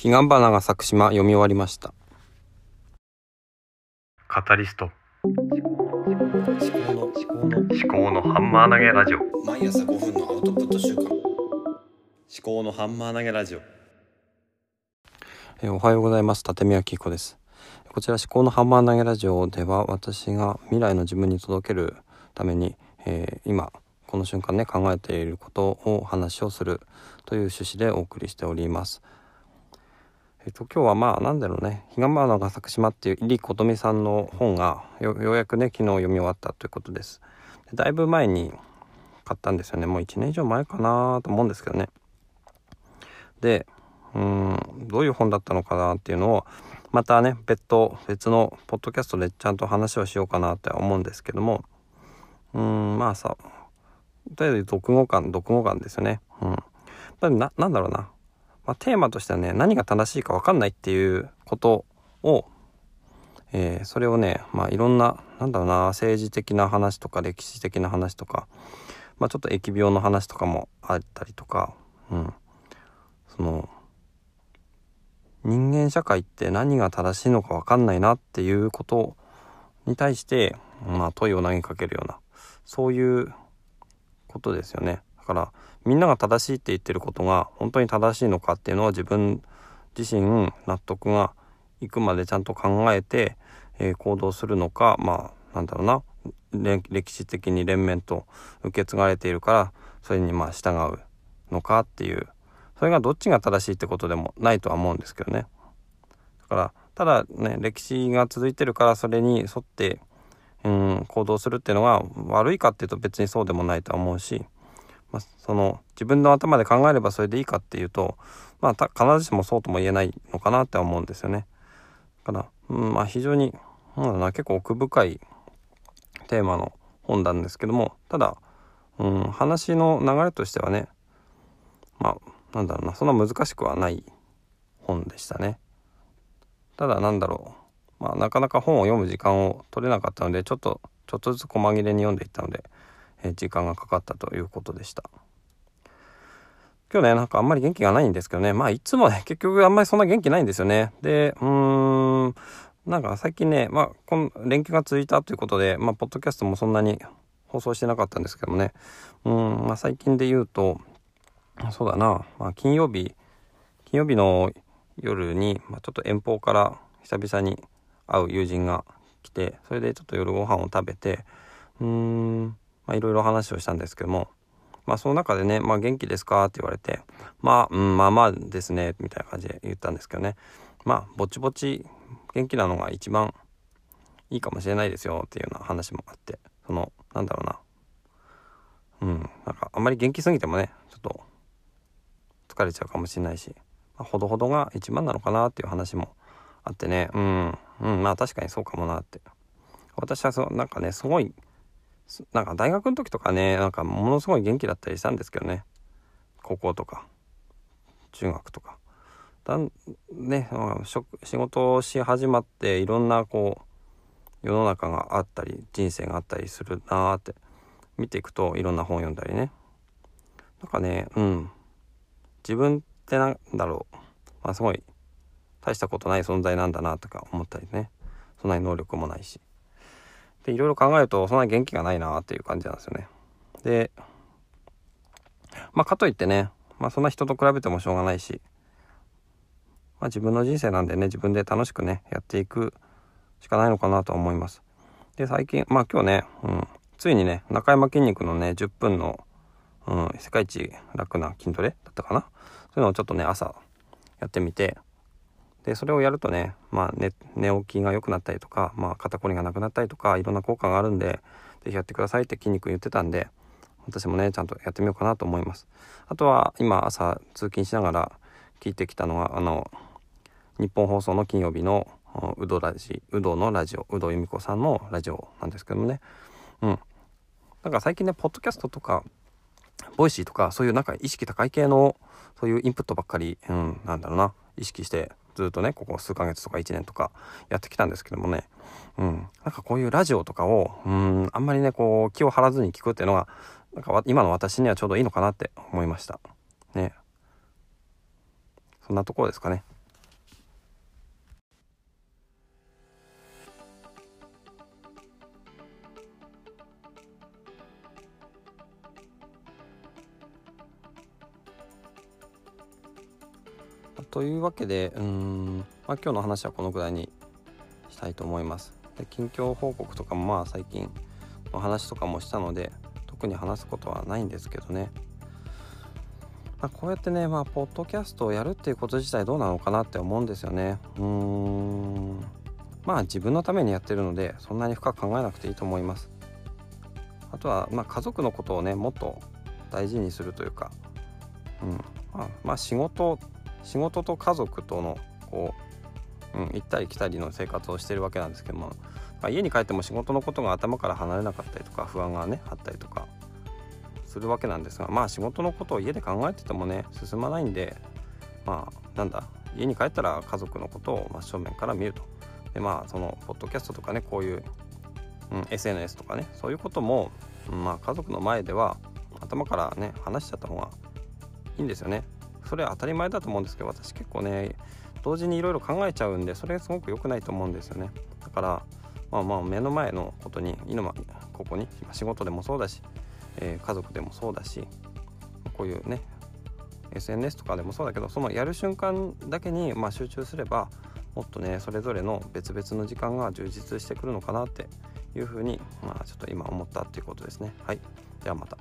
彼岸花が咲く島読み終わりました。カタリスト。思考の思考の。思考のハンマー投げラジオ。毎朝5分のアウトプット週間。思考のハンマー投げラジオ。えーおはようございます。立宮紀子です。こちら思考のハンマー投げラジオでは私が未来の自分に届けるために、えー今この瞬間ね考えていることを話をするという趣旨でお送りしておりますえっと今日はまあなんだろうね「彼岸花が咲く島」っていう入琴美さんの本がようやくね昨日読み終わったということです。でだいぶ前に買ったんですよね。もう1年以上前かなと思うんですけどね。でうんどういう本だったのかなっていうのをまたね別途別のポッドキャストでちゃんと話をしようかなって思うんですけども。うんまあさとりあえず読後感読後感ですよね。うん、やっぱりななんだろうな、まあ、テーマとしてはね何が正しいか分かんないっていうことを、えーそれをねまあいろんななんだろうな政治的な話とか歴史的な話とか、まあ、ちょっと疫病の話とかもあったりとか、うん、その人間社会って何が正しいのか分かんないなっていうことに対して、まあ、問いを投げかけるようなそういうことですよね。だからみんなが正しいって言ってることが本当に正しいのかっていうのは自分自身納得がいくまでちゃんと考えて、えー行動するのかまあなんだろうな。歴史的に連綿と受け継がれているからそれにまあ従うのかっていう。それがどっちが正しいってことでもないとは思うんですけどね。だからただね歴史が続いてるからそれに沿ってうん行動するっていうのが悪いかっていうと別にそうでもないとは思うし、まあ、その自分の頭で考えればそれでいいかっていうとまあた必ずしもそうとも言えないのかなって思うんですよね。だから、うん、まあ非常になんな結構奥深いテーマの本なんですけどもただ、うん、話の流れとしてはねまあなんだろうなそんな難しくはない本でしたね。ただなんだろうまあなかなか本を読む時間を取れなかったのでちょっとちょっとずつ細切れに読んでいったので、時間がかかったということでした。今日ねなんかあんまり元気がないんですけどねまあいつもね 結局あんまりそんな元気ないんですよね。でうーんなんか最近ねまあこの連休が続いたということでまあポッドキャストもそんなに放送してなかったんですけどもねうんまあ最近で言うとそうだな、まあ、金曜日金曜日の夜に、まあ、ちょっと遠方から久々に会う友人が来てそれでちょっと夜ご飯を食べてうーんまあいろいろ話をしたんですけどもまあその中でね「まあ、元気ですか?」って言われて「まあ、うん、まあまあですね」みたいな感じで言ったんですけどね。まあぼちぼち元気なのが一番いいかもしれないですよっていうような話もあってそのなんだろうな。うんなんかあんまり元気すぎてもねちょっと疲れちゃうかもしれないし、まあ、ほどほどが一番なのかなっていう話もあってね。うんうんまあ確かにそうかもなって。私はそうなんかねすごいなんか大学の時とかねなんかものすごい元気だったりしたんですけどね。高校とか中学とか。だんね仕事をし始まっていろんなこう世の中があったり人生があったりするなーって見ていくといろんな本読んだりね。なんかねうん。自分ってなんだろう、まあ、すごい大したことない存在なんだなとか思ったりね。そんなに能力もないし。でいろいろ考えるとそんなに元気がないなっていう感じなんですよね。でまあかといってね、まあ、そんな人と比べてもしょうがないし、まあ、自分の人生なんでね自分で楽しくねやっていくしかないのかなと思います。で最近まあ今日ね、うん、ついにね中山筋肉のね10分のうん、世界一楽な筋トレだったかな？そういうのをちょっとね朝やってみてでそれをやるとね,、まあ寝、寝起きが良くなったりとか、まあ、肩こりがなくなったりとかいろんな効果があるんで是非やってくださいって筋肉言ってたんで私もねちゃんとやってみようかなと思います。あとは今朝通勤しながら聞いてきたのがあのニッポン放送の金曜日のうどラジうどのラジオうど由美子さんのラジオなんですけどもね。うん。なんか最近ねポッドキャストとかボイシーとかそういうなんか意識高い系のそういうインプットばっかり、うん、なんだろうな意識してずっとねここ数ヶ月とか1年とかやってきたんですけどもね、うん、なんかこういうラジオとかを、うん、あんまりねこう気を張らずに聞くっていうのがなんか今の私にはちょうどいいのかなって思いました。ね。そんなところですかね。というわけでうん、まあ、今日の話はこのぐらいにしたいと思います。で近況報告とかもまあ最近の話とかもしたので特に話すことはないんですけどね、まあ、こうやってねまあポッドキャストをやるっていうこと自体どうなのかなって思うんですよね。うーん。まあ自分のためにやってるのでそんなに深く考えなくていいと思います。あとはまあ家族のことをねもっと大事にするというか。うん。まあ、まあ仕事仕事と家族とのこう、うん、行ったり来たりの生活をしてるわけなんですけども、まあ、家に帰っても仕事のことが頭から離れなかったりとか不安がねあったりとかするわけなんですがまあ仕事のことを家で考えててもね進まないんでまあなんだ家に帰ったら家族のことを真正面から見ると。でまあそのポッドキャストとかねこういう、うん、SNS とかねそういうことも、まあ家族の前では頭からね話しちゃった方がいいんですよね。それは当たり前だと思うんですけど私結構ね同時にいろいろ考えちゃうんでそれすごく良くないと思うんですよね。だからまあまあ目の前のことに今ここに仕事でもそうだし、えー、家族でもそうだしこういうね SNS とかでもそうだけどそのやる瞬間だけにま集中すればもっとねそれぞれの別々の時間が充実してくるのかなっていうふうにまあちょっと今思ったっていうことですね。はい。ではまた。